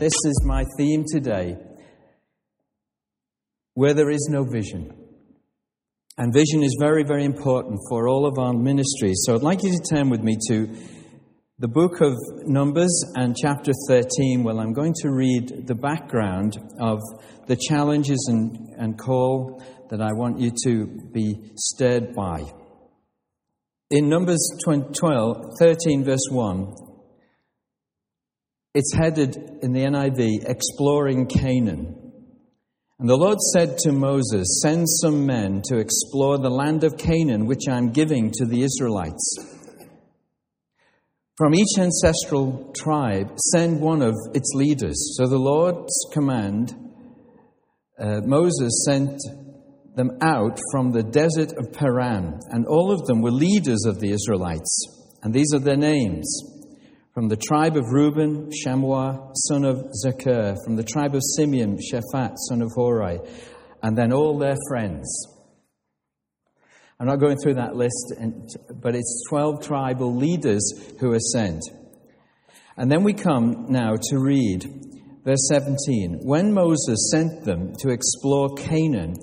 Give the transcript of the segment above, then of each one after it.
This is my theme today. Where there is no vision. And vision is very, very important for all of our ministries. So I'd like you to turn with me to the book of Numbers and chapter 13. Well, I'm going to read the background of the challenges and, and call that I want you to be stirred by. In Numbers 12, 13, verse 1, it's headed in the NIV, Exploring Canaan. And the Lord said to Moses, Send some men to explore the land of Canaan, which I'm giving to the Israelites. From each ancestral tribe, send one of its leaders. So the Lord's command, uh, Moses sent them out from the desert of Paran, and all of them were leaders of the Israelites. And these are their names from the tribe of Reuben, Shammua, son of Zakur. From the tribe of Simeon, Shaphat, son of Hori. And then all their friends. I'm not going through that list, but it's 12 tribal leaders who are sent. And then we come now to read verse 17. When Moses sent them to explore Canaan,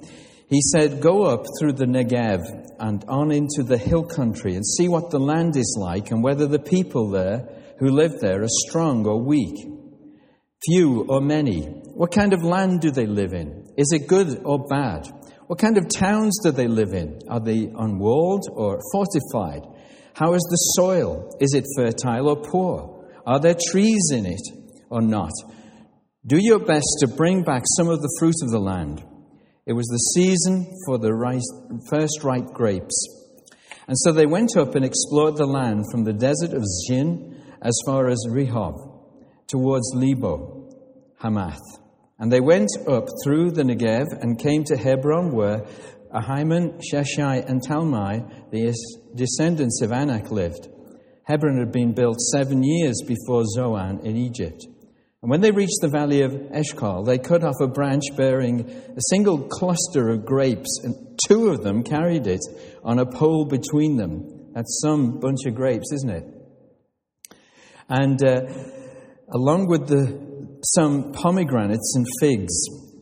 he said, Go up through the Negev and on into the hill country and see what the land is like and whether the people there who live there are strong or weak, few or many? What kind of land do they live in? Is it good or bad? What kind of towns do they live in? Are they unwalled or fortified? How is the soil? Is it fertile or poor? Are there trees in it or not? Do your best to bring back some of the fruit of the land. It was the season for the first ripe grapes. And so they went up and explored the land from the desert of Zin as far as Rehob, towards Lebo, Hamath. And they went up through the Negev and came to Hebron, where Ahiman, Sheshai, and Talmai, the descendants of Anak, lived. Hebron had been built seven years before Zoan in Egypt. And when they reached the valley of Eshcol, they cut off a branch bearing a single cluster of grapes, and two of them carried it on a pole between them. That's some bunch of grapes, isn't it? And uh, along with the, some pomegranates and figs.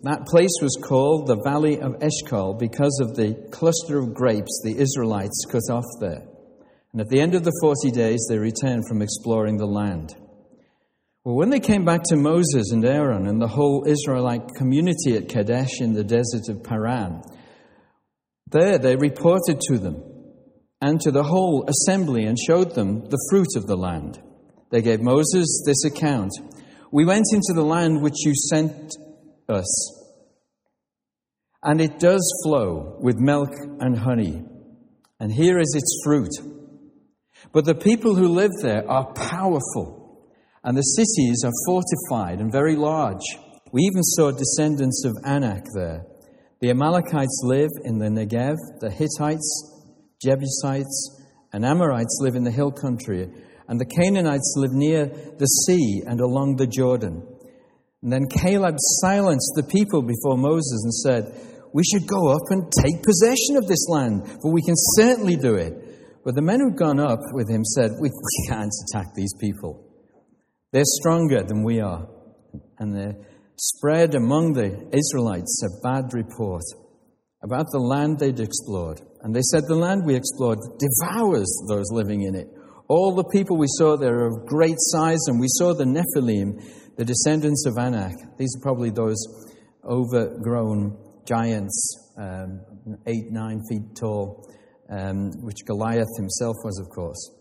That place was called the Valley of Eshcol because of the cluster of grapes the Israelites cut off there. And at the end of the 40 days, they returned from exploring the land. Well, when they came back to Moses and Aaron and the whole Israelite community at Kadesh in the desert of Paran, there they reported to them and to the whole assembly and showed them the fruit of the land. They gave Moses this account We went into the land which you sent us, and it does flow with milk and honey, and here is its fruit. But the people who live there are powerful, and the cities are fortified and very large. We even saw descendants of Anak there. The Amalekites live in the Negev, the Hittites, Jebusites, and Amorites live in the hill country and the Canaanites lived near the sea and along the Jordan. And then Caleb silenced the people before Moses and said, We should go up and take possession of this land, for we can certainly do it. But the men who'd gone up with him said, We can't attack these people. They're stronger than we are. And they spread among the Israelites a bad report about the land they'd explored. And they said, The land we explored devours those living in it. All the people we saw there are of great size, and we saw the Nephilim, the descendants of Anak. These are probably those overgrown giants, um, eight, nine feet tall, um, which Goliath himself was, of course.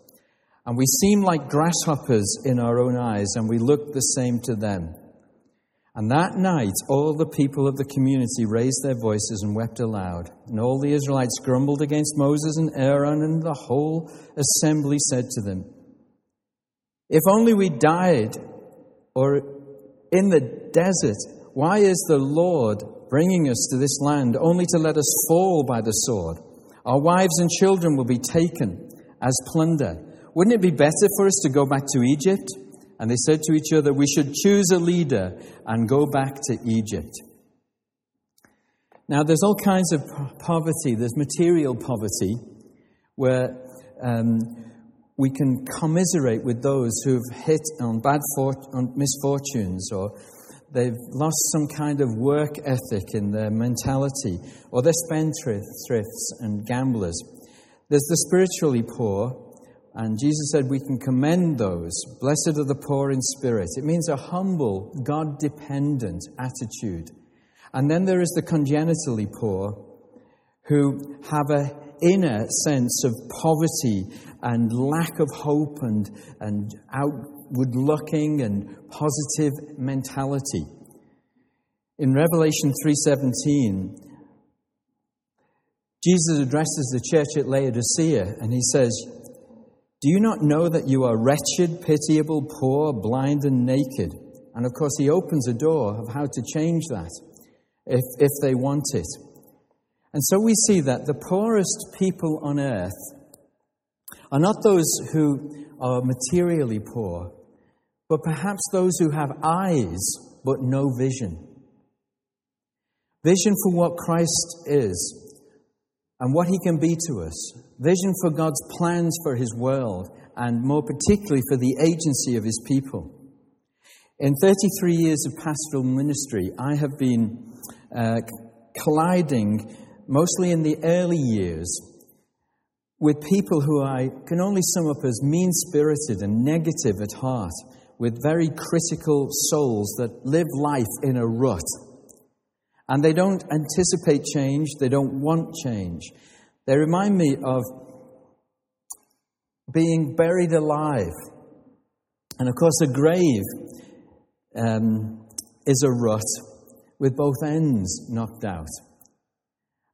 And we seem like grasshoppers in our own eyes, and we look the same to them. And that night, all the people of the community raised their voices and wept aloud. And all the Israelites grumbled against Moses and Aaron, and the whole assembly said to them, If only we died or in the desert, why is the Lord bringing us to this land only to let us fall by the sword? Our wives and children will be taken as plunder. Wouldn't it be better for us to go back to Egypt? And they said to each other, We should choose a leader and go back to Egypt. Now, there's all kinds of poverty. There's material poverty, where um, we can commiserate with those who've hit on bad fort- on misfortunes or they've lost some kind of work ethic in their mentality or they're spendthrifts and gamblers. There's the spiritually poor, and Jesus said we can commend those. Blessed are the poor in spirit. It means a humble, God dependent attitude. And then there is the congenitally poor who have a inner sense of poverty and lack of hope and, and outward looking and positive mentality. In Revelation 3:17, Jesus addresses the church at Laodicea and he says, Do you not know that you are wretched, pitiable, poor, blind, and naked? And of course, he opens a door of how to change that if, if they want it. And so we see that the poorest people on earth are not those who are materially poor, but perhaps those who have eyes but no vision. Vision for what Christ is and what he can be to us. Vision for God's plans for his world and more particularly for the agency of his people. In 33 years of pastoral ministry, I have been uh, colliding mostly in the early years, with people who I can only sum up as mean spirited and negative at heart, with very critical souls that live life in a rut. And they don't anticipate change, they don't want change. They remind me of being buried alive. And of course, a grave um, is a rut with both ends knocked out.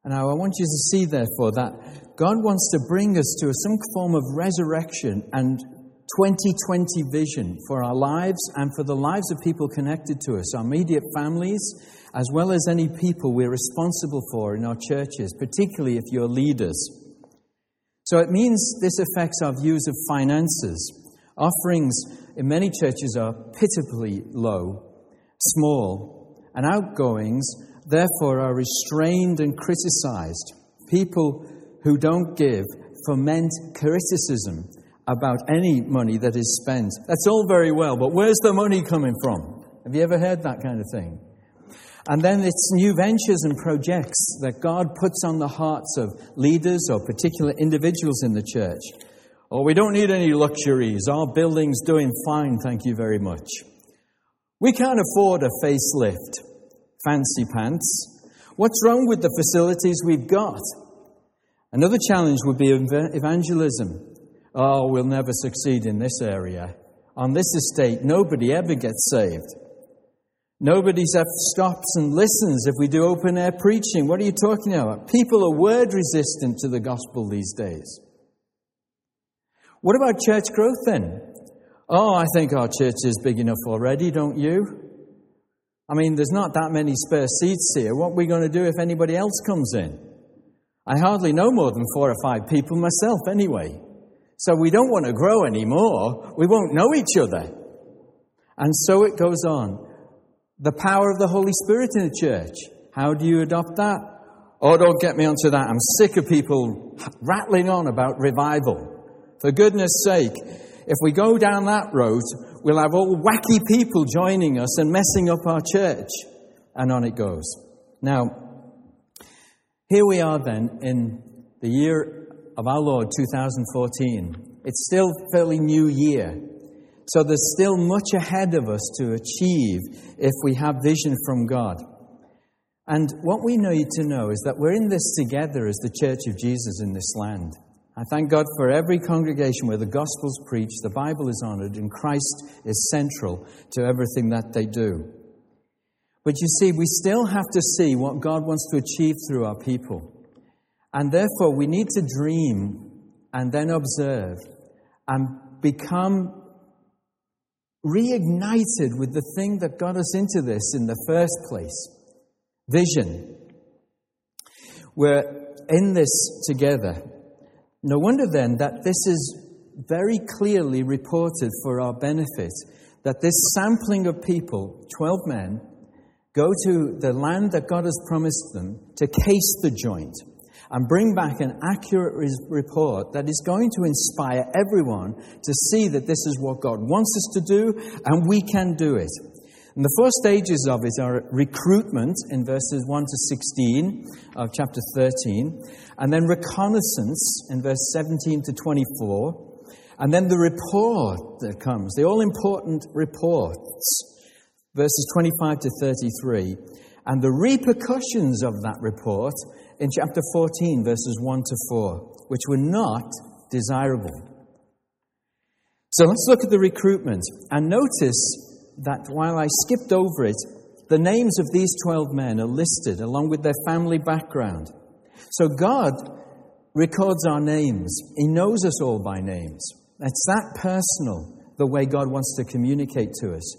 And now I want you to see, therefore, that God wants to bring us to some form of resurrection and 2020 vision for our lives and for the lives of people connected to us, our immediate families, as well as any people we're responsible for in our churches, particularly if you're leaders. So it means this affects our views of finances. Offerings in many churches are pitifully low, small, and outgoings therefore, are restrained and criticized. People who don't give foment criticism about any money that is spent. That's all very well, but where's the money coming from? Have you ever heard that kind of thing? And then it's new ventures and projects that God puts on the hearts of leaders or particular individuals in the church. Oh, we don't need any luxuries. Our building's doing fine, thank you very much. We can't afford a facelift fancy pants. What's wrong with the facilities we've got? Another challenge would be evangelism. Oh, we'll never succeed in this area. On this estate, nobody ever gets saved. Nobody stops and listens if we do open air preaching. What are you talking about? People are word resistant to the gospel these days. What about church growth then? Oh, I think our church is big enough already, don't you? I mean, there's not that many spare seats here. What are we going to do if anybody else comes in? I hardly know more than four or five people myself, anyway. So we don't want to grow anymore. We won't know each other. And so it goes on. The power of the Holy Spirit in the church. How do you adopt that? Oh, don't get me onto that. I'm sick of people rattling on about revival. For goodness sake, if we go down that road, we'll have all wacky people joining us and messing up our church. And on it goes. Now, here we are then in the year of our Lord 2014. It's still fairly new year. So there's still much ahead of us to achieve if we have vision from God. And what we need to know is that we're in this together as the church of Jesus in this land. I thank God for every congregation where the gospel's preached, the Bible is honored, and Christ is central to everything that they do. But you see, we still have to see what God wants to achieve through our people. And therefore, we need to dream and then observe and become reignited with the thing that got us into this in the first place vision. We're in this together. No wonder then that this is very clearly reported for our benefit that this sampling of people, 12 men, go to the land that God has promised them to case the joint. And bring back an accurate report that is going to inspire everyone to see that this is what God wants us to do and we can do it. And the four stages of it are recruitment in verses 1 to 16 of chapter 13, and then reconnaissance in verse 17 to 24, and then the report that comes, the all important reports, verses 25 to 33, and the repercussions of that report in chapter 14, verses 1 to 4, which were not desirable. So let's look at the recruitment and notice that while I skipped over it, the names of these 12 men are listed along with their family background. So God records our names, He knows us all by names. It's that personal, the way God wants to communicate to us.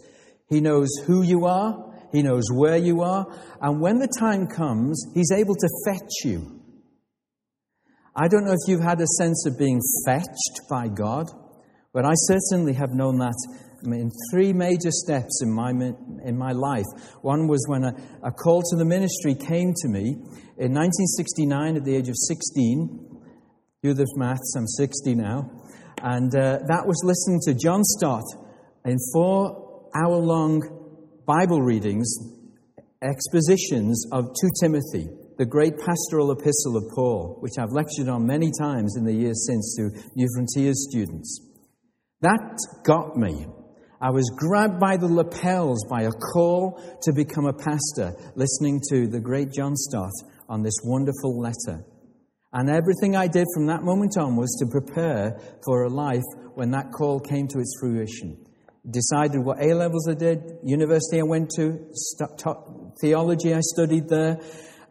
He knows who you are, He knows where you are, and when the time comes, He's able to fetch you. I don't know if you've had a sense of being fetched by God, but I certainly have known that in three major steps in my, in my life. One was when a, a call to the ministry came to me in 1969 at the age of 16. Do the maths, I'm 60 now. And uh, that was listening to John Stott in four hour long Bible readings, expositions of 2 Timothy, the great pastoral epistle of Paul, which I've lectured on many times in the years since to Newfrontiers students. That got me. I was grabbed by the lapels by a call to become a pastor, listening to the great John Stott on this wonderful letter. And everything I did from that moment on was to prepare for a life when that call came to its fruition. Decided what A levels I did, university I went to, st- theology I studied there,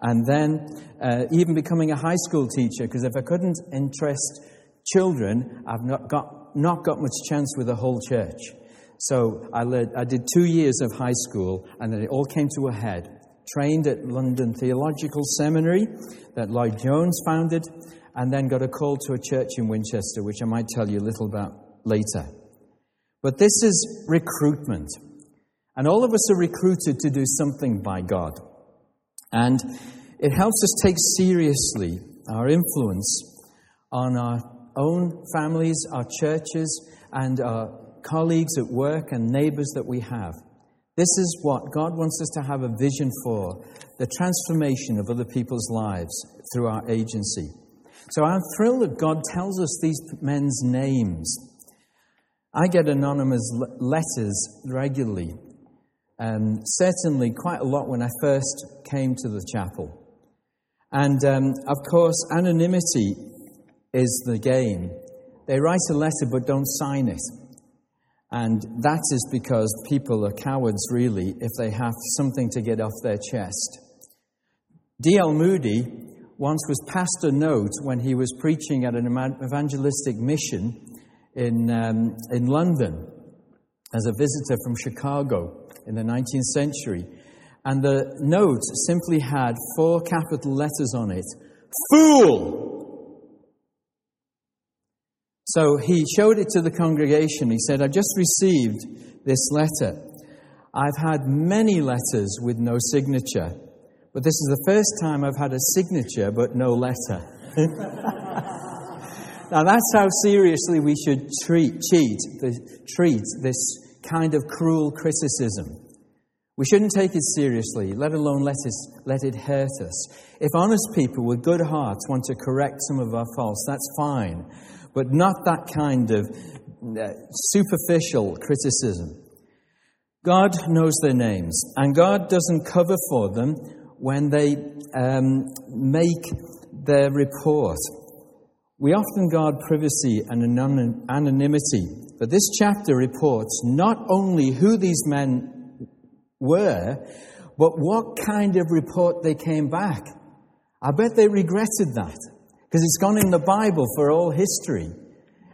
and then uh, even becoming a high school teacher, because if I couldn't interest children, I've not got, not got much chance with the whole church. So I, led, I did two years of high school, and then it all came to a head. Trained at London Theological Seminary that Lloyd Jones founded, and then got a call to a church in Winchester, which I might tell you a little about later. But this is recruitment. And all of us are recruited to do something by God. And it helps us take seriously our influence on our own families, our churches, and our colleagues at work and neighbors that we have. This is what God wants us to have a vision for the transformation of other people's lives through our agency. So I'm thrilled that God tells us these men's names. I get anonymous letters regularly, um, certainly quite a lot when I first came to the chapel. And um, of course, anonymity is the game. They write a letter but don't sign it. And that is because people are cowards, really, if they have something to get off their chest. D.L. Moody once was passed a note when he was preaching at an evangelistic mission in, um, in London as a visitor from Chicago in the 19th century. And the note simply had four capital letters on it Fool! So he showed it to the congregation. He said, I've just received this letter. I've had many letters with no signature, but this is the first time I've had a signature but no letter. now that's how seriously we should treat, cheat, treat this kind of cruel criticism. We shouldn't take it seriously, let alone let, us, let it hurt us. If honest people with good hearts want to correct some of our faults, that's fine but not that kind of uh, superficial criticism. God knows their names, and God doesn't cover for them when they um, make their report. We often guard privacy and anonymity, but this chapter reports not only who these men were, but what kind of report they came back. I bet they regretted that because it's gone in the Bible for all history.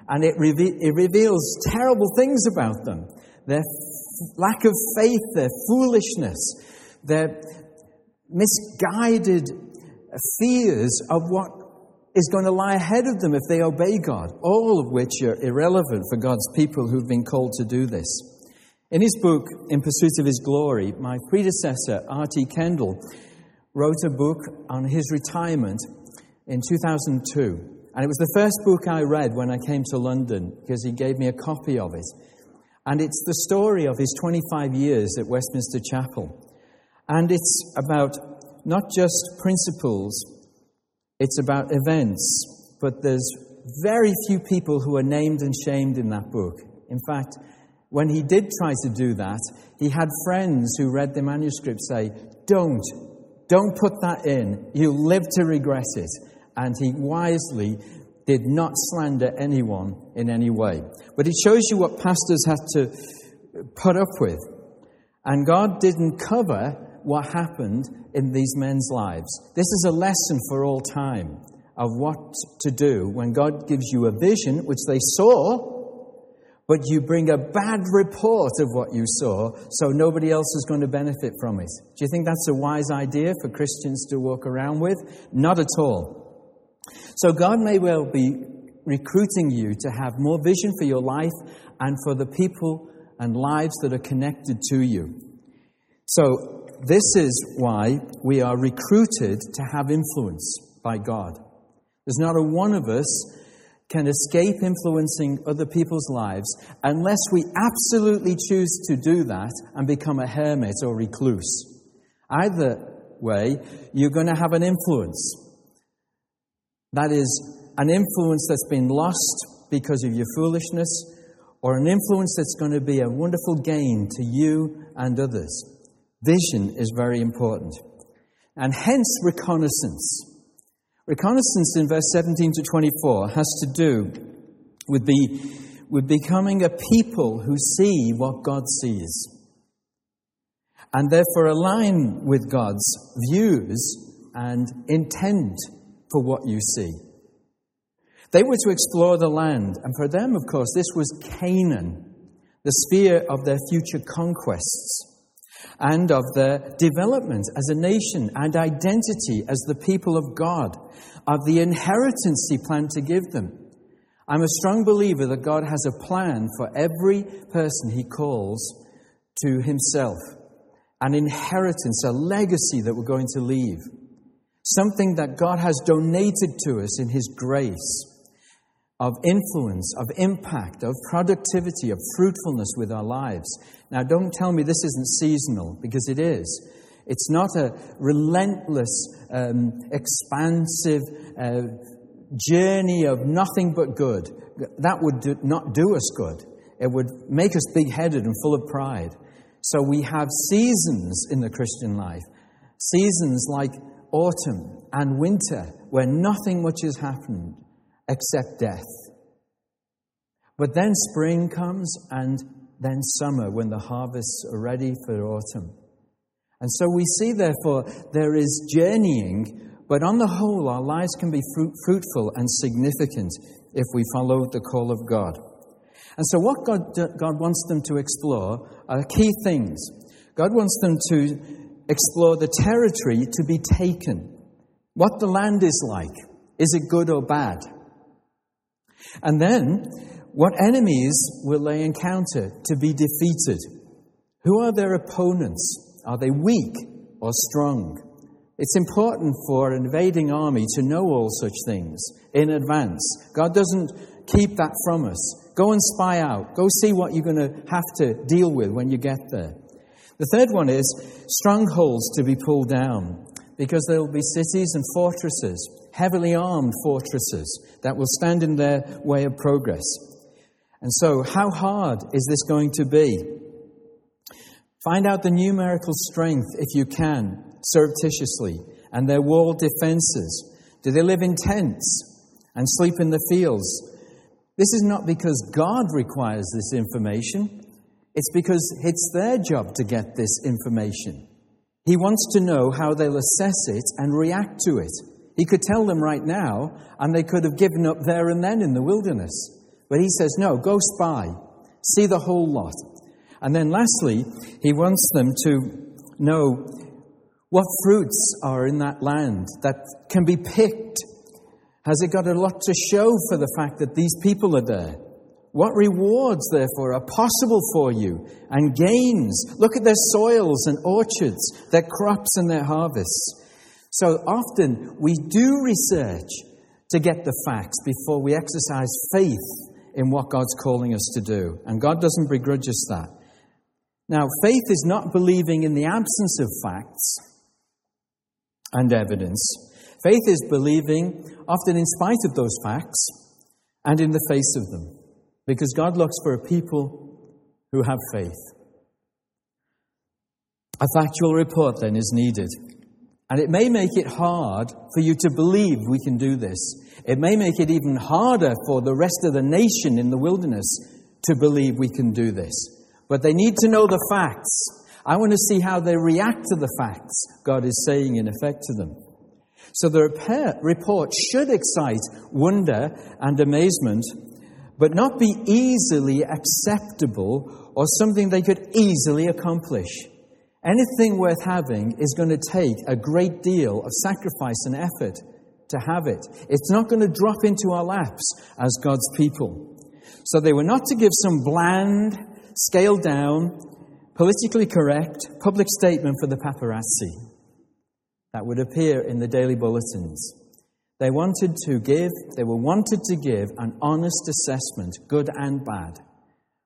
And it, it reveals terrible things about them their f- lack of faith, their foolishness, their misguided fears of what is going to lie ahead of them if they obey God, all of which are irrelevant for God's people who've been called to do this. In his book, In Pursuit of His Glory, my predecessor, R.T. Kendall, wrote a book on his retirement in 2002. And it was the first book I read when I came to London because he gave me a copy of it. And it's the story of his 25 years at Westminster Chapel. And it's about not just principles, it's about events, but there's very few people who are named and shamed in that book. In fact, when he did try to do that, he had friends who read the manuscript say, Don't, don't put that in. You'll live to regret it and he wisely did not slander anyone in any way. But it shows you what pastors have to put up with. And God didn't cover what happened in these men's lives. This is a lesson for all time of what to do when God gives you a vision, which they saw, but you bring a bad report of what you saw, so nobody else is going to benefit from it. Do you think that's a wise idea for Christians to walk around with? Not at all. So God may well be recruiting you to have more vision for your life and for the people and lives that are connected to you. So this is why we are recruited to have influence by God. There's not a one of us can escape influencing other people's lives unless we absolutely choose to do that and become a hermit or recluse. Either way, you're going to have an influence. That is an influence that's been lost because of your foolishness, or an influence that's going to be a wonderful gain to you and others. Vision is very important. And hence, reconnaissance. Reconnaissance in verse 17 to 24 has to do with, be, with becoming a people who see what God sees and therefore align with God's views and intent for what you see. They were to explore the land, and for them, of course, this was Canaan, the sphere of their future conquests and of their development as a nation and identity as the people of God, of the inheritance He planned to give them. I'm a strong believer that God has a plan for every person He calls to Himself, an inheritance, a legacy that we're going to leave something that God has donated to us in His grace of influence, of impact, of productivity, of fruitfulness with our lives. Now, don't tell me this isn't seasonal, because it is. It's not a relentless, um, expansive uh, journey of nothing but good. That would do, not do us good. It would make us big headed and full of pride. So we have seasons in the Christian life. Seasons like autumn and winter where nothing much has happened except death. But then spring comes and then summer when the harvests are ready for autumn. And so we see, therefore, there is journeying, but on the whole, our lives can be fruit, fruitful and significant if we follow the call of God. And so, what God, God wants them to explore are key things. God wants them to explore the territory to be taken, what the land is like. Is it good or bad? And then, what enemies will they encounter to be defeated? Who are their opponents? Are they weak or strong? It's important for an invading army to know all such things in advance. God doesn't keep that from us. Go and spy out. Go see what you're going to have to deal with when you get there. The third one is strongholds to be pulled down, because there will be cities and fortresses, heavily armed fortresses, that will stand in their way of progress. And so, how hard is this going to be? Find out the numerical strength, if you can, surreptitiously, and their wall defenses. Do they live in tents and sleep in the fields? This is not because God requires this information. It's because it's their job to get this information. He wants to know how they'll assess it and react to it. He could tell them right now, and they could have given up there and then in the wilderness. But he says, no, go spy, see the whole lot. And then lastly, he wants them to know what fruits are in that land that can be picked. Has it got a lot to show for the fact that these people are there? What rewards, therefore, are possible for you and gains? Look at their soils and orchards, their crops and their harvests. So often we do research to get the facts before we exercise faith in what God's calling us to do. And God doesn't begrudge us that. Now, faith is not believing in the absence of facts and evidence. Faith is believing, often in spite of those facts and in the face of them, because God looks for a people who have faith. A factual report then is needed. And it may make it hard for you to believe we can do this. It may make it even harder for the rest of the nation in the wilderness to believe we can do this. But they need to know the facts. I want to see how they react to the facts God is saying in effect to them. So the report should excite wonder and amazement, but not be easily acceptable or something they could easily accomplish. Anything worth having is going to take a great deal of sacrifice and effort to have it. It's not going to drop into our laps as God's people. So they were not to give some bland, scaled down, politically correct public statement for the paparazzi that would appear in the daily bulletins. They wanted to give, they were wanted to give an honest assessment, good and bad,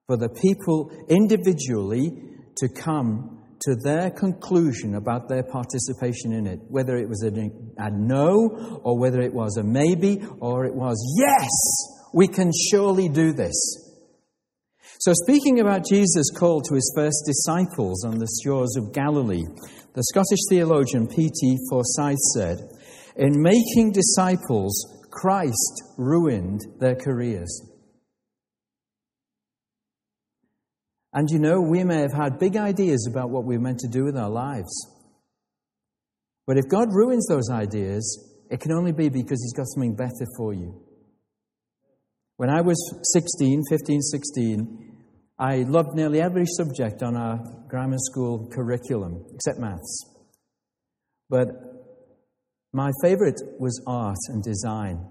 for the people individually to come to their conclusion about their participation in it, whether it was a, a, no, or whether it was a maybe, or it was yes, we can surely do this. So, speaking about Jesus' call to his first disciples on the shores of Galilee, the Scottish theologian P.T. Forsyth said, In making disciples, Christ ruined their careers. And you know, we may have had big ideas about what we're meant to do with our lives. But if God ruins those ideas, it can only be because He's got something better for you. When I was 16, 15, 16, I loved nearly every subject on our grammar school curriculum, except maths. But my favorite was art and design.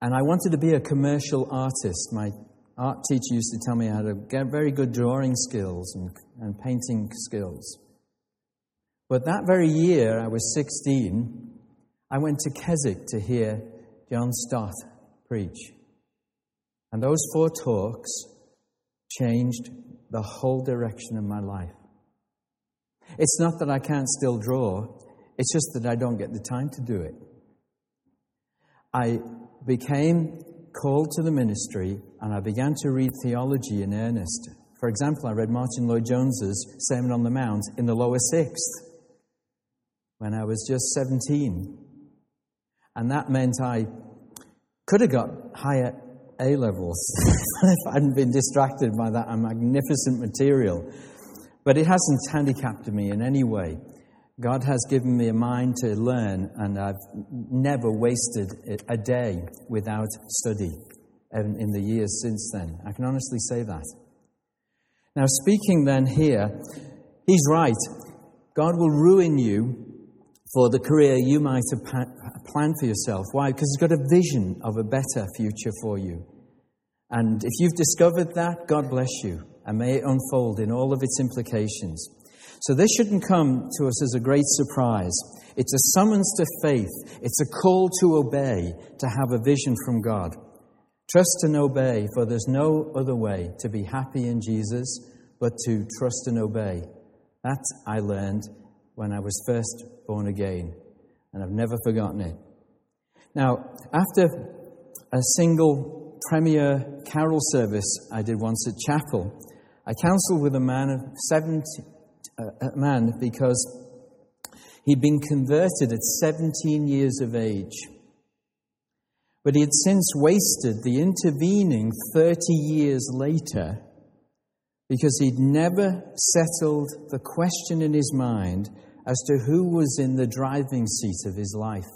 And I wanted to be a commercial artist. My art teacher used to tell me I had get very good drawing skills and, and painting skills. But that very year, I was 16, I went to Keswick to hear John Stott preach. And those four talks changed the whole direction of my life. It's not that I can't still draw, it's just that I don't get the time to do it. I became called to the ministry and I began to read theology in earnest. For example, I read Martyn Lloyd-Jones's Sermon on the Mount in the lower sixth when I was just 17. And that meant I could have got higher A levels if I hadn't been distracted by that magnificent material. But it hasn't handicapped me in any way. God has given me a mind to learn, and I've never wasted a day without study um, in the years since then. I can honestly say that. Now, speaking then here, he's right. God will ruin you for the career you might have planned for yourself. Why? Because He's got a vision of a better future for you. And if you've discovered that, God bless you, and may it unfold in all of its implications. So this shouldn't come to us as a great surprise. It's a summons to faith. It's a call to obey, to have a vision from God. Trust and obey, for there's no other way to be happy in Jesus but to trust and obey. That I learned when I was first born again, and I've never forgotten it. Now, after a single premier carol service I did once at chapel, I counseled with a man of 70, a man because he'd been converted at 17 years of age. But he had since wasted the intervening 30 years later because he'd never settled the question in his mind as to who was in the driving seat of his life.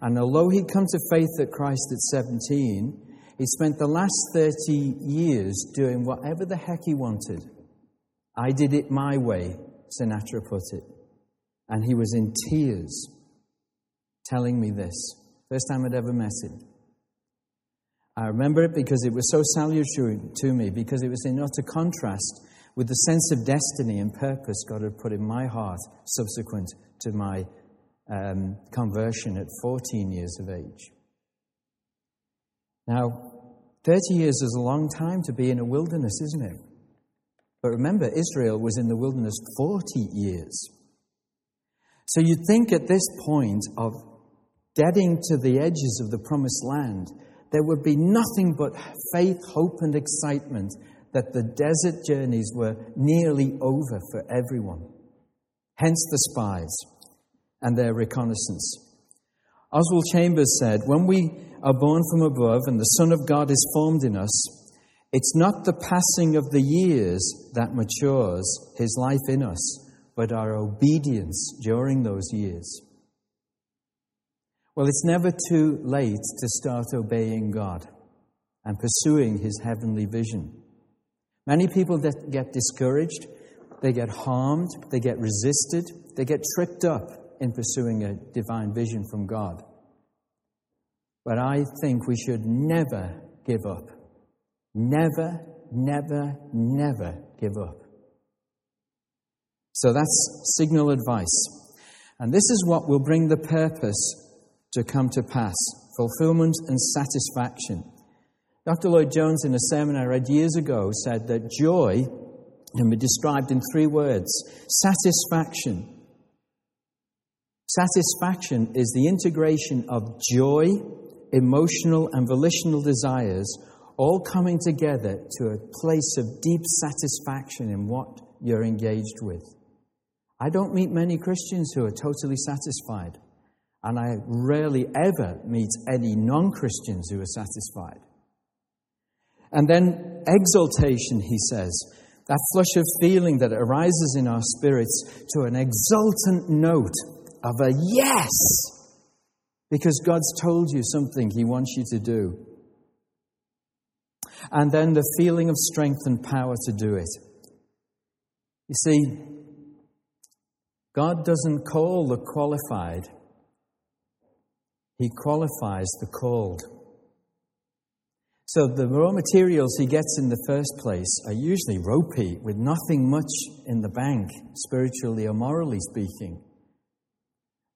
And although he'd come to faith at Christ at 17, he spent the last 30 years doing whatever the heck he wanted I did it my way, Sinatra put it. And he was in tears telling me this. First time I'd ever met him. I remember it because it was so salutary to me, because it was in utter contrast with the sense of destiny and purpose God had put in my heart subsequent to my um, conversion at 14 years of age. Now, 30 years is a long time to be in a wilderness, isn't it? But remember, Israel was in the wilderness 40 years. So you'd think at this point of getting to the edges of the promised land, there would be nothing but faith, hope, and excitement that the desert journeys were nearly over for everyone. Hence the spies and their reconnaissance. Oswald Chambers said, When we are born from above and the Son of God is formed in us, it's not the passing of the years that matures his life in us, but our obedience during those years. Well, it's never too late to start obeying God and pursuing his heavenly vision. Many people that get discouraged, they get harmed, they get resisted, they get tripped up in pursuing a divine vision from God. But I think we should never give up. Never, never, never give up. So that's signal advice. And this is what will bring the purpose to come to pass fulfillment and satisfaction. Dr. Lloyd Jones, in a sermon I read years ago, said that joy can be described in three words satisfaction. Satisfaction is the integration of joy, emotional, and volitional desires all coming together to a place of deep satisfaction in what you're engaged with. I don't meet many Christians who are totally satisfied. And I rarely ever meet any non Christians who are satisfied. And then exaltation, he says, that flush of feeling that arises in our spirits to an exultant note of a yes, because God's told you something He wants you to do. And then the feeling of strength and power to do it. You see, God doesn't call the qualified, he qualifies the called. So the raw materials he gets in the first place are usually ropey, with nothing much in the bank, spiritually or morally speaking.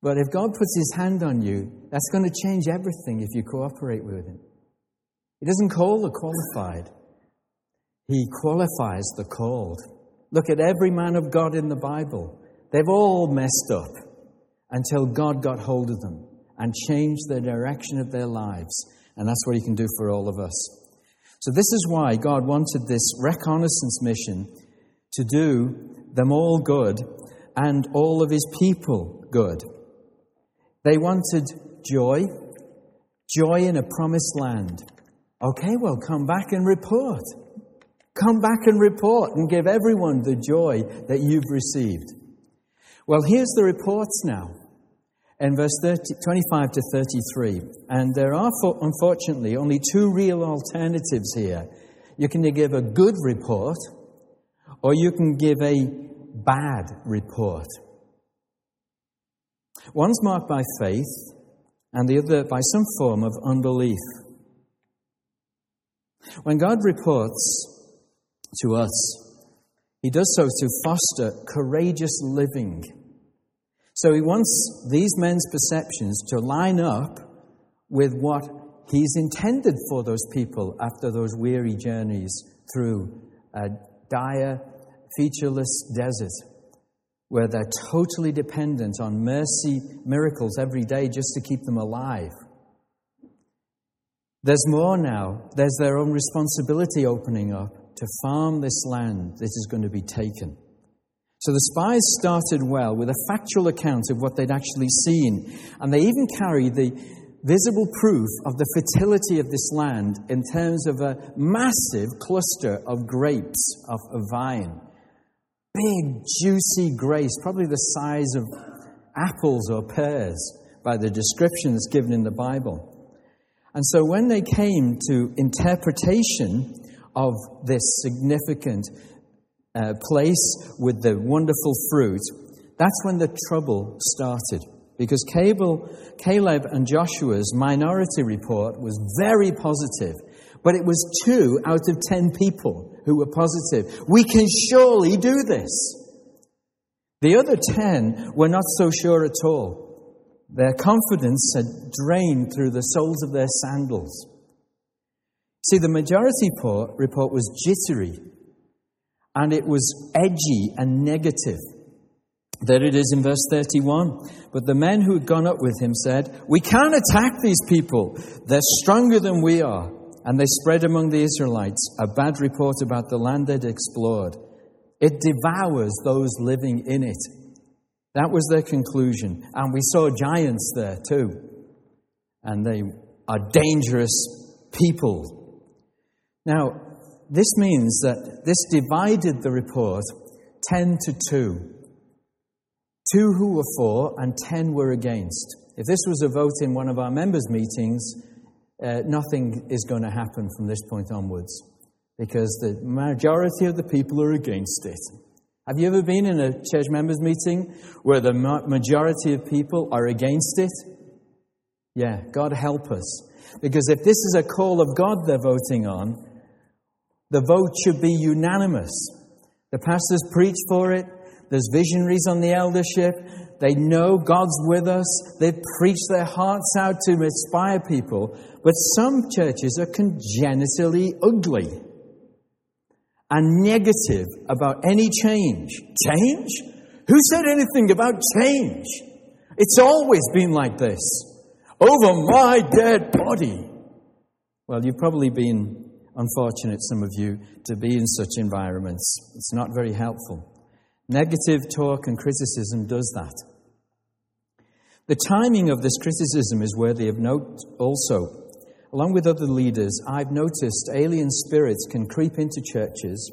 But if God puts his hand on you, that's going to change everything if you cooperate with him. He doesn't call the qualified, he qualifies the called. Look at every man of God in the Bible. They've all messed up until God got hold of them and changed the direction of their lives. And that's what He can do for all of us. So, this is why God wanted this reconnaissance mission to do them all good and all of His people good. They wanted joy, joy in a promised land. Okay, well, come back and report. Come back and report and give everyone the joy that you've received. Well, here's the reports now in verse 30, 25 to 33. And there are, unfortunately, only two real alternatives here. You can give a good report, or you can give a bad report. One's marked by faith, and the other by some form of unbelief. When God reports to us, He does so to foster courageous living so he wants these men's perceptions to line up with what he's intended for those people after those weary journeys through a dire, featureless desert where they're totally dependent on mercy miracles every day just to keep them alive. There's more now. There's their own responsibility opening up to farm this land that is going to be taken. So the spies started well with a factual account of what they'd actually seen, and they even carried the visible proof of the fertility of this land in terms of a massive cluster of grapes of a vine. Big, juicy grapes, probably the size of apples or pears by the descriptions given in the Bible. And so when they came to interpretation of this significant uh, place with the wonderful fruit, that's when the trouble started. Because Caleb and Joshua's minority report was very positive, but it was two out of ten people who were positive. We can surely do this. The other ten were not so sure at all. Their confidence had drained through the soles of their sandals. See, the majority report was jittery and it was edgy and negative. There it is in verse 31. But the men who had gone up with him said, We can't attack these people. They're stronger than we are. And they spread among the Israelites a bad report about the land they'd explored. It devours those living in it. That was their conclusion. And we saw giants there too. And they are dangerous people. Now, this means that this divided the report 10 to 2. Two who were for and 10 were against. If this was a vote in one of our members' meetings, uh, nothing is going to happen from this point onwards because the majority of the people are against it. Have you ever been in a church members meeting where the majority of people are against it? Yeah, God help us. Because if this is a call of God they're voting on, the vote should be unanimous. The pastors preach for it, there's visionaries on the eldership. They know God's with us. They've preached their hearts out to inspire people. But some churches are congenitally ugly and negative about any change. Change? Who said anything about change? It's always been like this. Over my dead body. Well, you've probably been unfortunate, some of you, to be in such environments. It's not very helpful. Negative talk and criticism does that. The timing of this criticism is worthy of note also. Along with other leaders, I've noticed alien spirits can creep into churches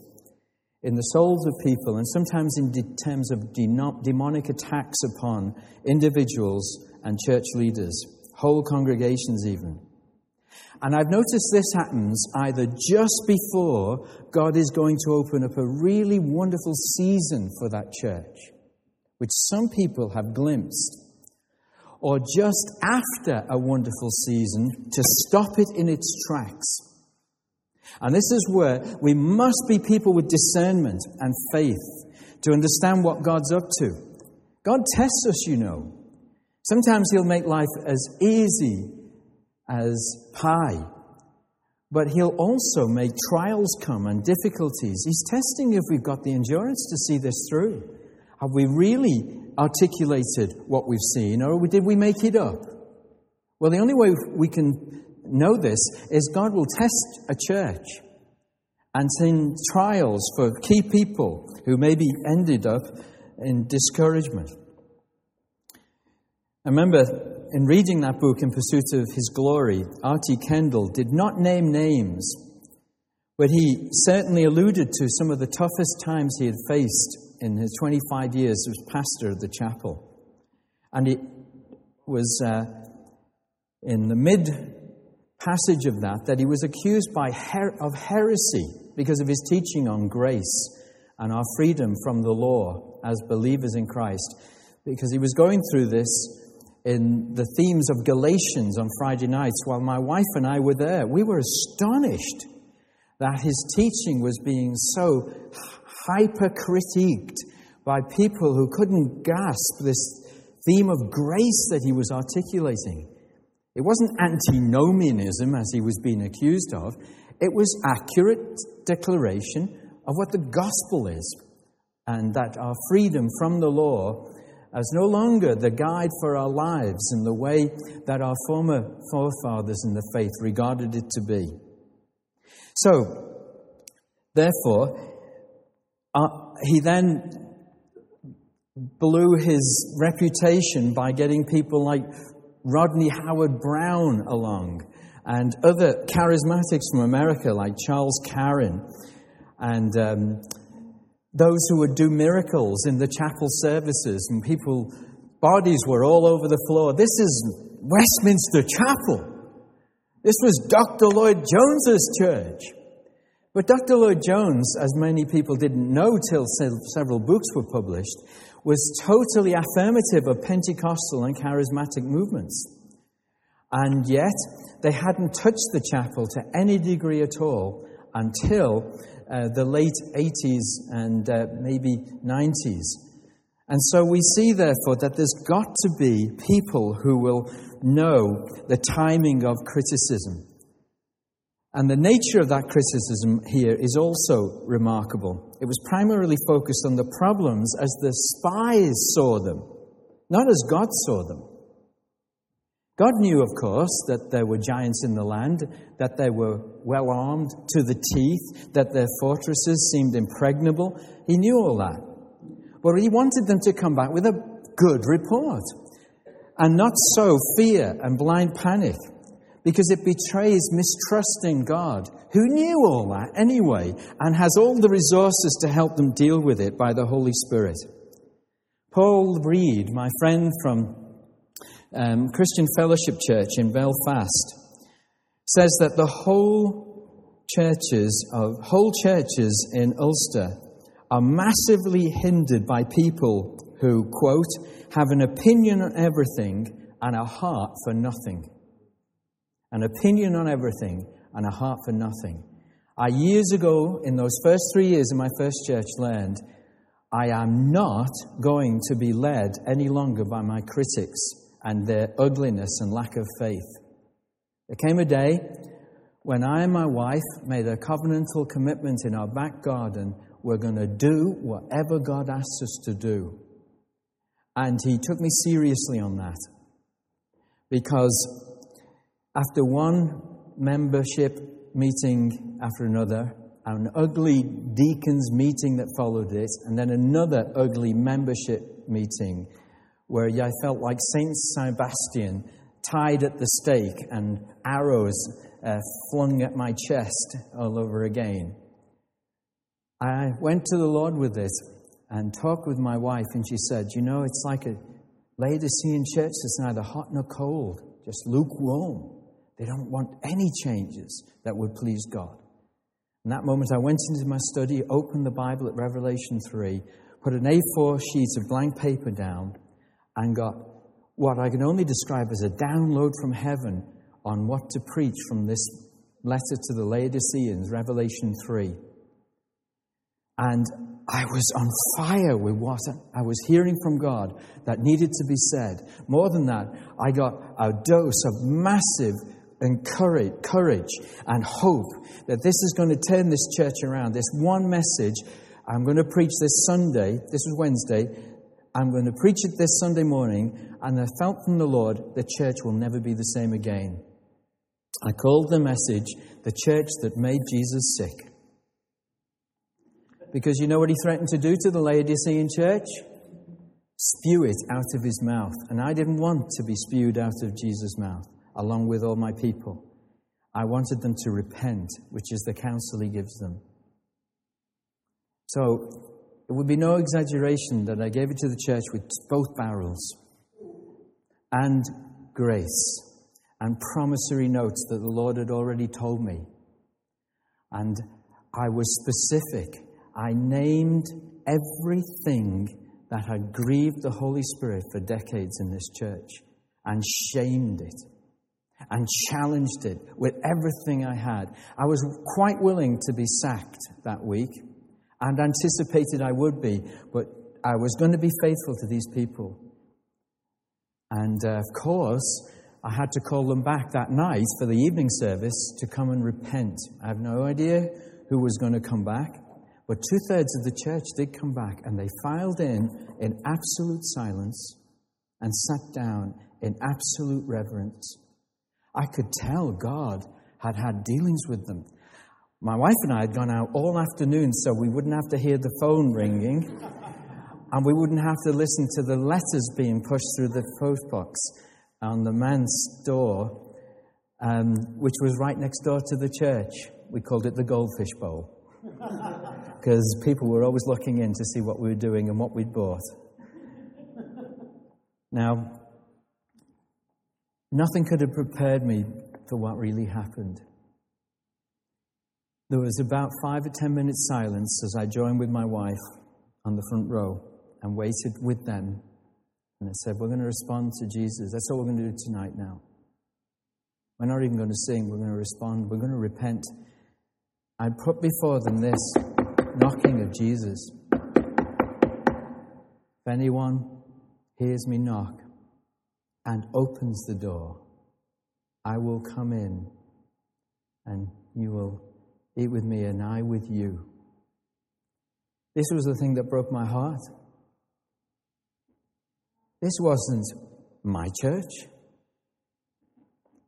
in the souls of people and sometimes in terms of demonic attacks upon individuals and church leaders, whole congregations even. And I've noticed this happens either just before God is going to open up a really wonderful season for that church, which some people have glimpsed, or just after a wonderful season to stop it in its tracks. And this is where we must be people with discernment and faith to understand what God's up to. God tests us, you know. Sometimes He'll make life as easy as pie. But he'll also make trials come and difficulties. He's testing if we've got the endurance to see this through. Have we really articulated what we've seen, or did we make it up? Well, the only way we can know this is God will test a church and send trials for key people who maybe ended up in discouragement. I remember in reading that book, In Pursuit of His Glory, R.T. Kendall did not name names, but he certainly alluded to some of the toughest times he had faced in his 25 years as pastor of the chapel. And it was uh, in the mid passage of that that he was accused by her- of heresy because of his teaching on grace and our freedom from the law as believers in Christ. Because he was going through this in the themes of Galatians on Friday nights while my wife and I were there. We were astonished that his teaching was being so hyper critiqued by people who couldn't grasp this theme of grace that he was articulating. It wasn't antinomianism as he was being accused of, it was accurate declaration of what the gospel is and that our freedom from the law as no longer the guide for our lives in the way that our former forefathers in the faith regarded it to be. So, therefore, uh, he then blew his reputation by getting people like Rodney Howard-Browne along and other charismatics from America like Charles Carrin and um, those who would do miracles in the chapel services, and people, bodies were all over the floor. This is Westminster Chapel. This was Dr. Lloyd Jones's church. But Dr. Lloyd Jones, as many people didn't know till several books were published, was totally affirmative of Pentecostal and charismatic movements. And yet, they hadn't touched the chapel to any degree at all until uh, the late 80s and uh, maybe 90s. And so we see, therefore, that there's got to be people who will know the timing of criticism. And the nature of that criticism here is also remarkable. It was primarily focused on the problems as the spies saw them, not as God saw them. God knew, of course, that there were giants in the land, that they were well armed to the teeth, that their fortresses seemed impregnable. He knew all that. But he wanted them to come back with a good report and not sow fear and blind panic because it betrays mistrusting God, who knew all that anyway and has all the resources to help them deal with it by the Holy Spirit. Paul Reid, my friend from um, Christian Fellowship Church in Belfast, says that the whole churches of whole churches in Ulster are massively hindered by people who quote have an opinion on everything and a heart for nothing. An opinion on everything and a heart for nothing. I years ago, in those first three years of my first church, learned I am not going to be led any longer by my critics and their ugliness and lack of faith. There came a day when I and my wife made a covenantal commitment in our back garden we're going to do whatever God asks us to do. And he took me seriously on that. Because after one membership meeting after another, an ugly deacons meeting that followed it, and then another ugly membership meeting where I felt like Saint Sebastian tied at the stake and arrows uh, flung at my chest all over again. I went to the Lord with this and talked with my wife, and she said, You know, it's like a Laodicean church that's neither hot nor cold, just lukewarm. They don't want any changes that would please God. In that moment, I went into my study, opened the Bible at Revelation 3, put an A4 sheet of blank paper down, and got what I can only describe as a download from heaven on what to preach from this letter to the Laodiceans, Revelation 3. And I was on fire with what I was hearing from God that needed to be said. More than that, I got a dose of massive encourage, courage and hope that this is going to turn this church around. This one message I'm going to preach this Sunday, this was Wednesday, I'm going to preach it this Sunday morning, and I felt from the Lord the church will never be the same again. I called the message the church that made Jesus sick. Because you know what he threatened to do to the Laodicean church? Spew it out of his mouth. And I didn't want to be spewed out of Jesus' mouth, along with all my people. I wanted them to repent, which is the counsel he gives them. So it would be no exaggeration that I gave it to the church with both barrels and grace and promissory notes that the Lord had already told me. And I was specific. I named everything that had grieved the Holy Spirit for decades in this church and shamed it and challenged it with everything I had. I was quite willing to be sacked that week and anticipated I would be, but I was going to be faithful to these people. And uh, of course, I had to call them back that night for the evening service to come and repent. I have no idea who was going to come back, but two thirds of the church did come back, and they filed in in absolute silence and sat down in absolute reverence. I could tell God had had dealings with them. My wife and I had gone out all afternoon so we wouldn't have to hear the phone ringing and we wouldn't have to listen to the letters being pushed through the post box on the man's door, um, which was right next door to the church. We called it the Goldfish Bowl because people were always looking in to see what we were doing and what we'd bought. Now, nothing could have prepared me for what really happened. There was about five or ten minutes silence as I joined with my wife on the front row and waited with them. And I said, We're going to respond to Jesus. That's what we're going to do tonight now. We're not even going to sing, we're going to respond, we're going to repent. I put before them this knocking of Jesus. If anyone hears me knock and opens the door, I will come in and you will eat with me and I with you. This was the thing that broke my heart. This wasn't my church.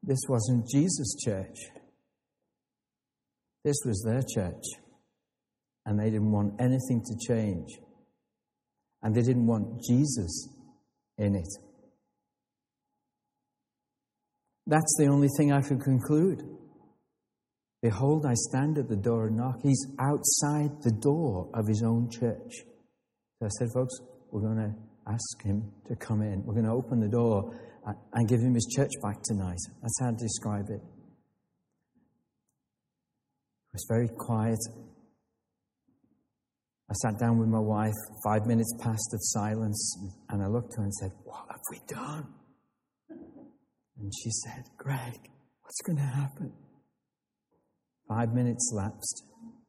This wasn't Jesus' church. This was their church. And they didn't want anything to change. And they didn't want Jesus in it. That's the only thing I could conclude. Behold, I stand at the door and knock. He's outside the door of his own church. So I said, folks, we're going to ask him to come in. We're going to open the door and give him his church back tonight. That's how to describe it. It was very quiet. I sat down with my wife, five minutes passed of silence, and I looked at her and said, What have we done? And she said, Greg, what's going to happen? Five minutes lapsed,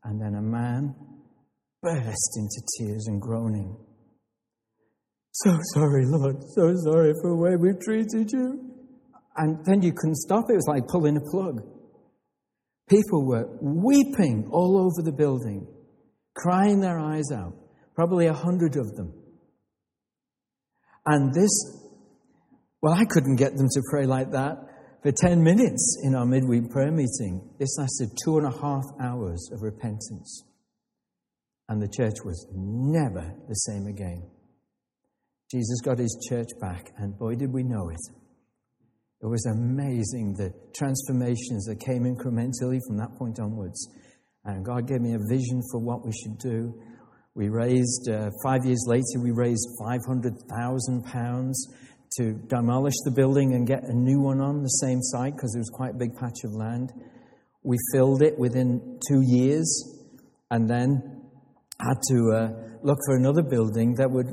and then a man burst into tears and groaning. So sorry, Lord, so sorry for the way we've treated you. And then you couldn't stop it. It was like pulling a plug. People were weeping all over the building, crying their eyes out, probably a hundred of them. And this, well, I couldn't get them to pray like that for 10 minutes in our midweek prayer meeting. This lasted two and a half hours of repentance. And the church was never the same again. Jesus got his church back, and boy, did we know it. It was amazing the transformations that came incrementally from that point onwards. And God gave me a vision for what we should do. We raised, uh, five years later, we raised £500,000 to demolish the building and get a new one on the same site because it was quite a big patch of land. We filled it within two years and then had to uh, look for another building that would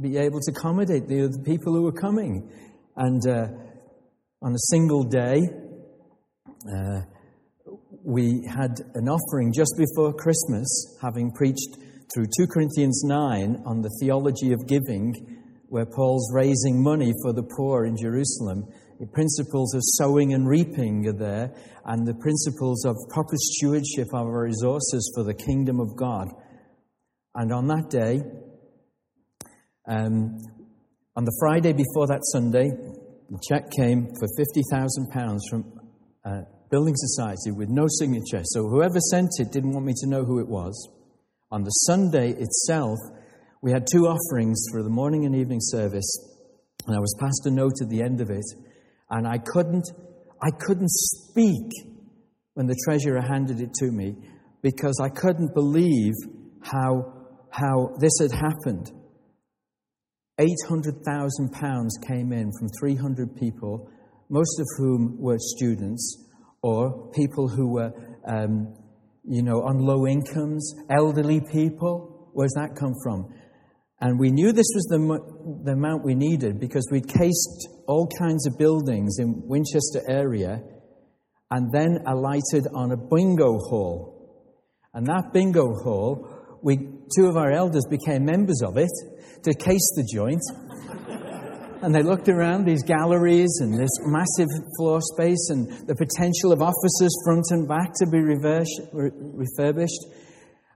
be able to accommodate the, the people who were coming. And uh, on a single day, uh, we had an offering just before Christmas, having preached through 2 Corinthians 9 on the theology of giving, where Paul's raising money for the poor in Jerusalem. The principles of sowing and reaping are there, and the principles of proper stewardship of our resources for the kingdom of God. And on that day, um, on the Friday before that Sunday, the check came for £50,000 from a building society with no signature. So whoever sent it didn't want me to know who it was. On the Sunday itself, we had two offerings for the morning and evening service, and I was passed a note at the end of it, and I couldn't, I couldn't speak when the treasurer handed it to me because I couldn't believe how, how this had happened. £800,000 came in from 300 people, most of whom were students or people who were, um, you know, on low incomes, elderly people. Where's that come from? And we knew this was the, the amount we needed because we'd cased all kinds of buildings in Winchester area and then alighted on a bingo hall. And that bingo hall, we, two of our elders became members of it to case the joint. and they looked around these galleries and this massive floor space and the potential of offices front and back to be refurbished.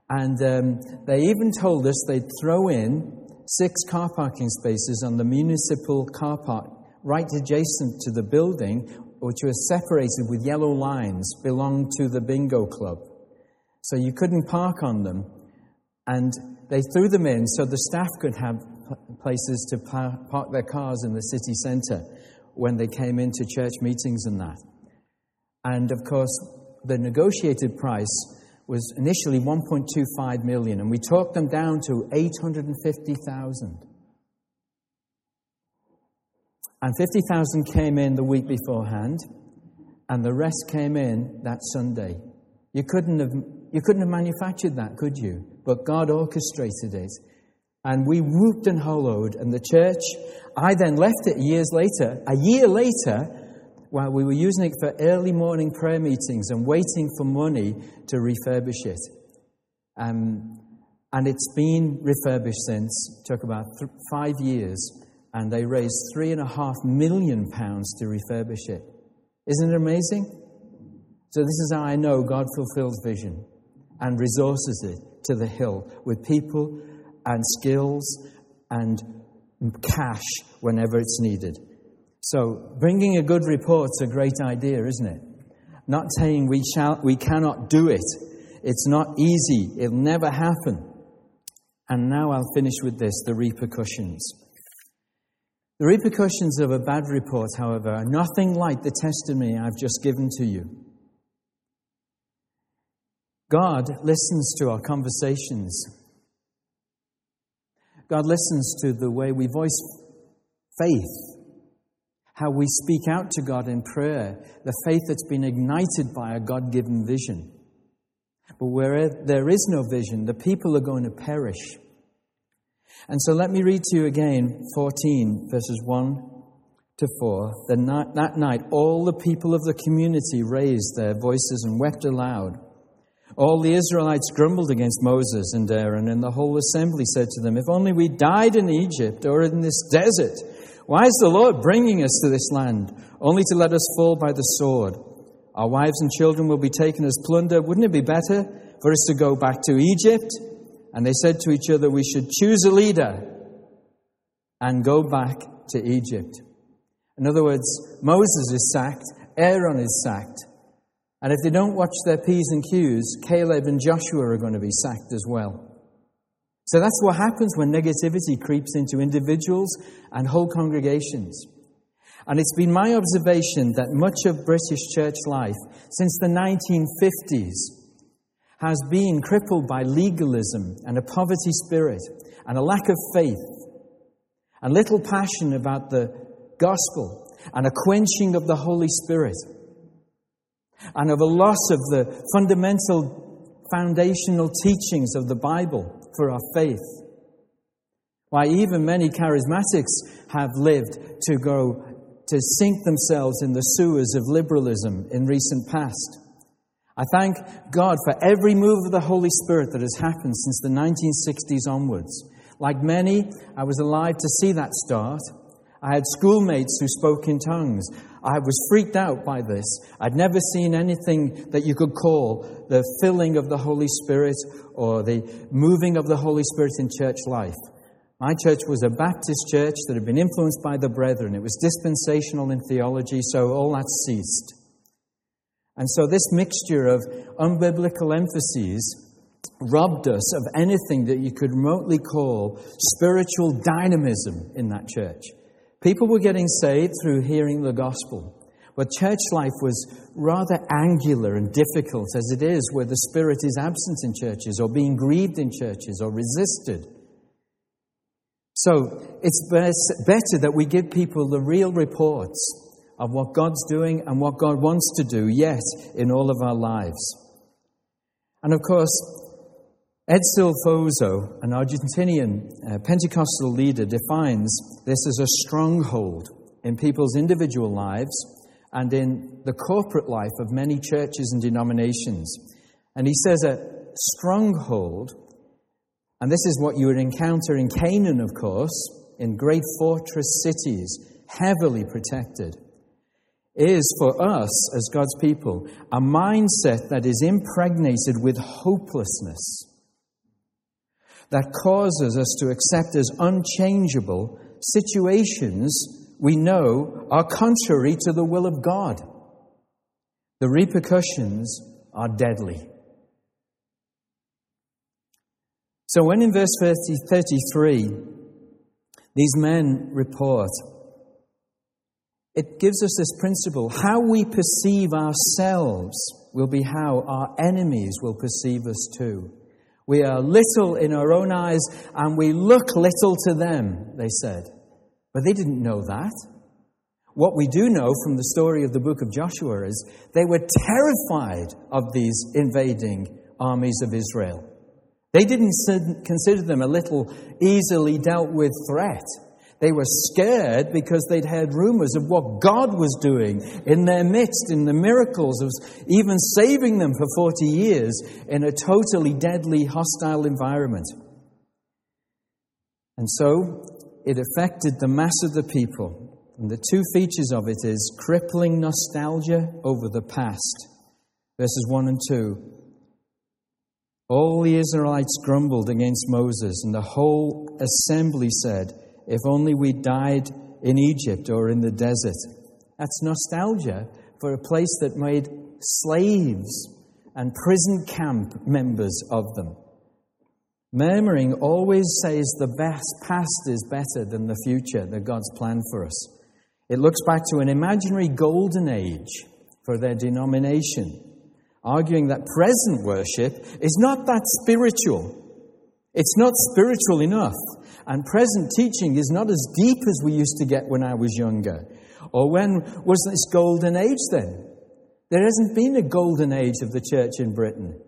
And um, they even told us they'd throw in six car parking spaces on the municipal car park right adjacent to the building, which was separated with yellow lines, belonged to the bingo club. So you couldn't park on them. And they threw them in so the staff could have places to park their cars in the city centre when they came into church meetings and that. And of course, the negotiated price was initially 1.25 million, and we talked them down to 850,000. And 50,000 came in the week beforehand, and the rest came in that Sunday. You couldn't have, you couldn't have manufactured that, could you? But God orchestrated it. And we whooped and hollowed, and the church, I then left it years later. A year later, while we were using it for early morning prayer meetings and waiting for money to refurbish it. Um, and it's been refurbished since. Took about th- five years, and they raised three and a half million pounds to refurbish it. Isn't it amazing? So, this is how I know God fulfills vision and resources it to the hill with people and skills and cash whenever it's needed. So, bringing a good report's a great idea, isn't it? Not saying we, shall, we cannot do it. It's not easy. It'll never happen. And now I'll finish with this the repercussions. The repercussions of a bad report, however, are nothing like the testimony I've just given to you. God listens to our conversations. God listens to the way we voice faith, how we speak out to God in prayer, the faith that's been ignited by a God given vision. But where there is no vision, the people are going to perish. And so let me read to you again 14, verses 1 to 4. Night, that night, all the people of the community raised their voices and wept aloud. All the Israelites grumbled against Moses and Aaron, and the whole assembly said to them, If only we died in Egypt or in this desert. Why is the Lord bringing us to this land, only to let us fall by the sword? Our wives and children will be taken as plunder. Wouldn't it be better for us to go back to Egypt? And they said to each other, We should choose a leader and go back to Egypt. In other words, Moses is sacked, Aaron is sacked. And if they don't watch their P's and Q's, Caleb and Joshua are going to be sacked as well. So that's what happens when negativity creeps into individuals and whole congregations. And it's been my observation that much of British church life since the 1950s has been crippled by legalism and a poverty spirit and a lack of faith and little passion about the gospel and a quenching of the Holy Spirit and of a loss of the fundamental foundational teachings of the Bible for our faith. Why, even many charismatics have lived to go to sink themselves in the sewers of liberalism in recent past. I thank God for every move of the Holy Spirit that has happened since the 1960s onwards. Like many, I was alive to see that start. I had schoolmates who spoke in tongues. I was freaked out by this. I'd never seen anything that you could call the filling of the Holy Spirit or the moving of the Holy Spirit in church life. My church was a Baptist church that had been influenced by the brethren. It was dispensational in theology, so all that ceased. And so, this mixture of unbiblical emphases robbed us of anything that you could remotely call spiritual dynamism in that church. People were getting saved through hearing the gospel. But church life was rather angular and difficult, as it is where the Spirit is absent in churches, or being grieved in churches, or resisted. So it's better that we give people the real reports of what God's doing and what God wants to do yet in all of our lives. And of course, Ed Silvoso, an Argentinian uh, Pentecostal leader, defines this as a stronghold in people's individual lives and in the corporate life of many churches and denominations. And he says a stronghold, and this is what you would encounter in Canaan, of course, in great fortress cities, heavily protected, is for us as God's people a mindset that is impregnated with hopelessness that causes us to accept as unchangeable situations we know are contrary to the will of God. The repercussions are deadly. So, when in verse 30, 33 these men report, it gives us this principle how we perceive ourselves will be how our enemies will perceive us too. We are little in our own eyes and we look little to them, they said. But they didn't know that. What we do know from the story of the book of Joshua is they were terrified of these invading armies of Israel. They didn't consider them a little easily dealt with threat. They were scared because they'd heard rumors of what God was doing in their midst, in the miracles of even saving them for 40 years in a totally deadly, hostile environment. And so it affected the mass of the people. And the two features of it is crippling nostalgia over the past, verses 1 and 2. All the Israelites grumbled against Moses, and the whole assembly said, If only we died in Egypt or in the desert. That's nostalgia for a place that made slaves and prison camp members of them. Murmuring always says the best past is better than the future that God's planned for us. It looks back to an imaginary golden age for their denomination, arguing that present worship is not that spiritual. It's not spiritual enough. And present teaching is not as deep as we used to get when I was younger. Or when was this golden age then? There hasn't been a golden age of the church in Britain.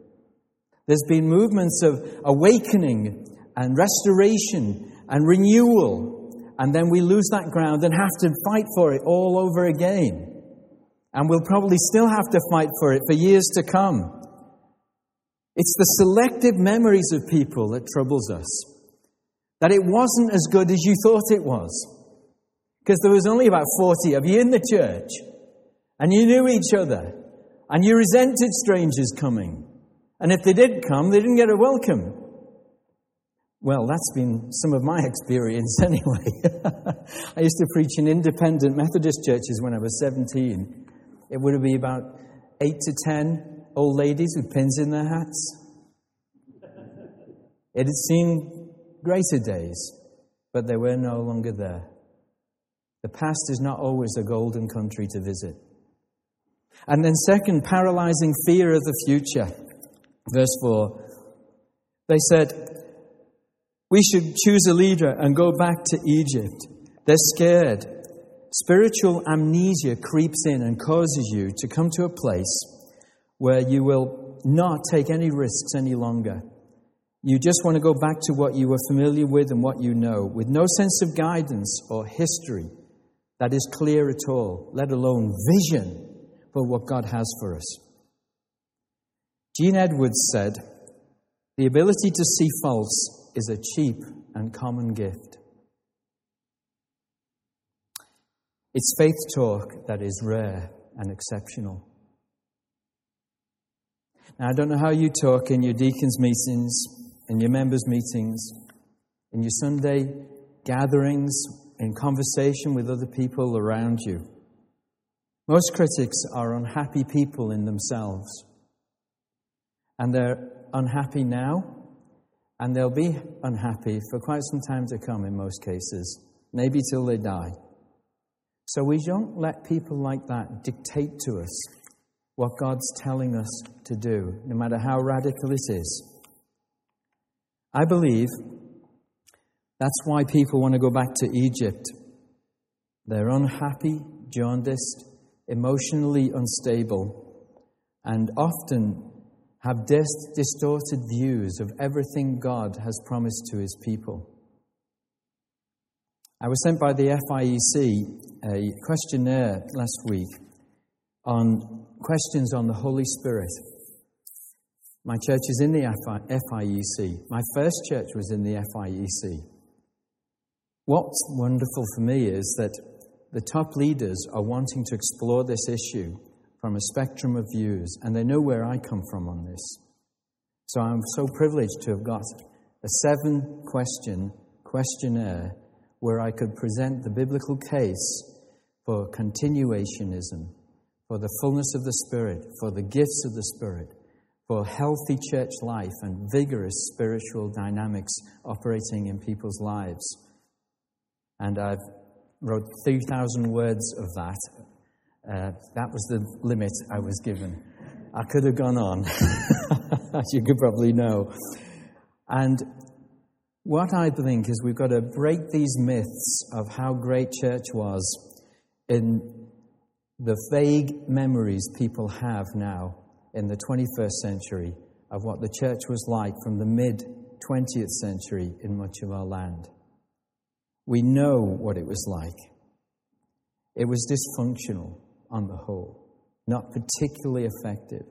There's been movements of awakening and restoration and renewal and then we lose that ground and have to fight for it all over again. And we'll probably still have to fight for it for years to come. It's the selective memories of people that troubles us. That it wasn't as good as you thought it was. Because there was only about 40 of you in the church. And you knew each other. And you resented strangers coming. And if they did come, they didn't get a welcome. Well, that's been some of my experience anyway. I used to preach in independent Methodist churches when I was 17. It would be about eight to ten old ladies with pins in their hats. It had seen greater days, but they were no longer there. The past is not always a golden country to visit. And then, second, paralyzing fear of the future. Verse 4. They said, we should choose a leader and go back to Egypt. They're scared. Spiritual amnesia creeps in and causes you to come to a place where you will not take any risks any longer. You just want to go back to what you were familiar with and what you know, with no sense of guidance or history that is clear at all, let alone vision for what God has for us. Gene Edwards said, The ability to see false is a cheap and common gift. It's faith talk that is rare and exceptional. Now, I don't know how you talk in your deacons' meetings, in your members' meetings, in your Sunday gatherings, in conversation with other people around you. Most critics are unhappy people in themselves. And they're unhappy now and they'll be unhappy for quite some time to come in most cases, maybe till they die. So we don't let people like that dictate to us what God's telling us to do, no matter how radical it is. I believe that's why people want to go back to Egypt. They're unhappy, jaundiced, emotionally unstable, and often have dis- distorted views of everything God has promised to his people. I was sent by the FIEC a questionnaire last week on questions on the Holy Spirit. My church is in the FIEC. My first church was in the FIEC. What's wonderful for me is that the top leaders are wanting to explore this issue from a spectrum of views, and they know where I come from on this. So I'm so privileged to have got a seven question questionnaire where I could present the biblical case for continuationism, for the fullness of the Spirit, for the gifts of the Spirit, for healthy church life and vigorous spiritual dynamics operating in people's lives. And I've wrote 3,000 words of that uh, that was the limit I was given. I could have gone on, as you could probably know. And what I think is we've got to break these myths of how great church was in the vague memories people have now in the 21st century of what the church was like from the mid 20th century in much of our land. We know what it was like. It was dysfunctional on the whole, not particularly effective,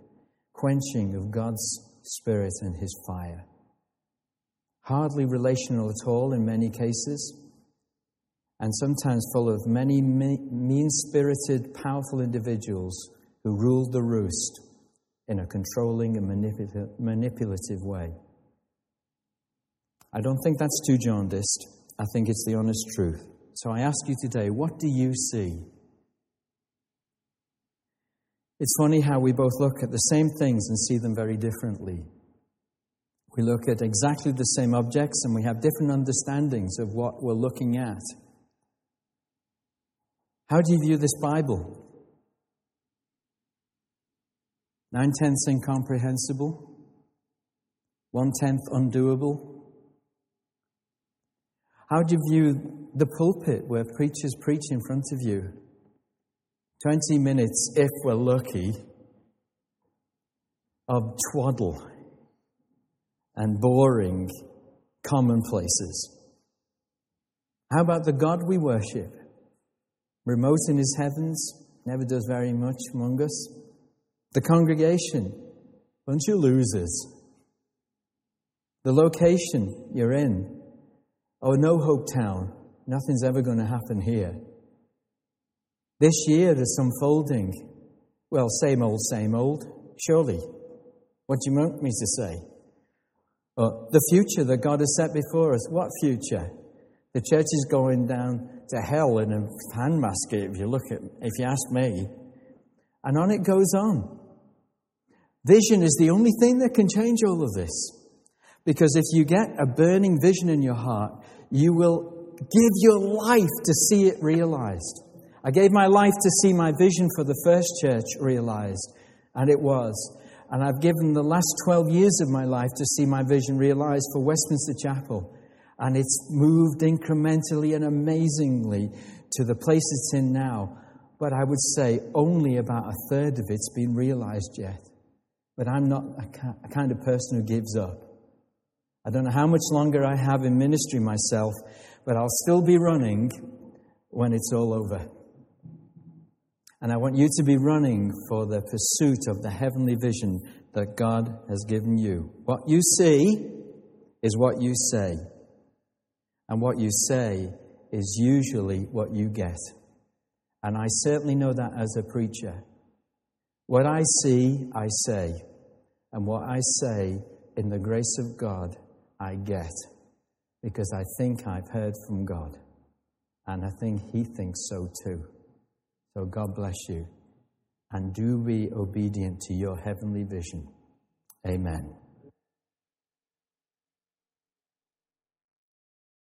quenching of God's Spirit and His fire. Hardly relational at all in many cases, and sometimes full of many mean spirited, powerful individuals who ruled the roost in a controlling and manipulative way. I don't think that's too jaundiced. I think it's the honest truth. So I ask you today, what do you see? It's funny how we both look at the same things and see them very differently. We look at exactly the same objects and we have different understandings of what we're looking at. How do you view this Bible? Nine tenths incomprehensible, one tenth undoable. How do you view the pulpit where preachers preach in front of you? 20 minutes, if we're lucky, of twaddle and boring commonplaces. How about the God we worship? Remote in his heavens, never does very much among us. The congregation, bunch of losers. The location you're in, oh, no hope town, nothing's ever going to happen here. This year is unfolding. Well, same old, same old, surely. What do you want me to say? Uh, the future that God has set before us. What future? The church is going down to hell in a handbasket, if you look at, if you ask me. And on it goes on. Vision is the only thing that can change all of this. Because if you get a burning vision in your heart, you will give your life to see it realized. I gave my life to see my vision for the first church realized, and it was. And I've given the last 12 years of my life to see my vision realized for Westminster Chapel. And it's moved incrementally and amazingly to the place it's in now. But I would say only about a third of it's been realized yet. But I'm not a kind of person who gives up. I don't know how much longer I have in ministry myself, but I'll still be running when it's all over. And I want you to be running for the pursuit of the heavenly vision that God has given you. What you see is what you say. And what you say is usually what you get. And I certainly know that as a preacher. What I see, I say. And what I say, in the grace of God, I get. Because I think I've heard from God. And I think He thinks so too. So God bless you. And do be obedient to your heavenly vision. Amen.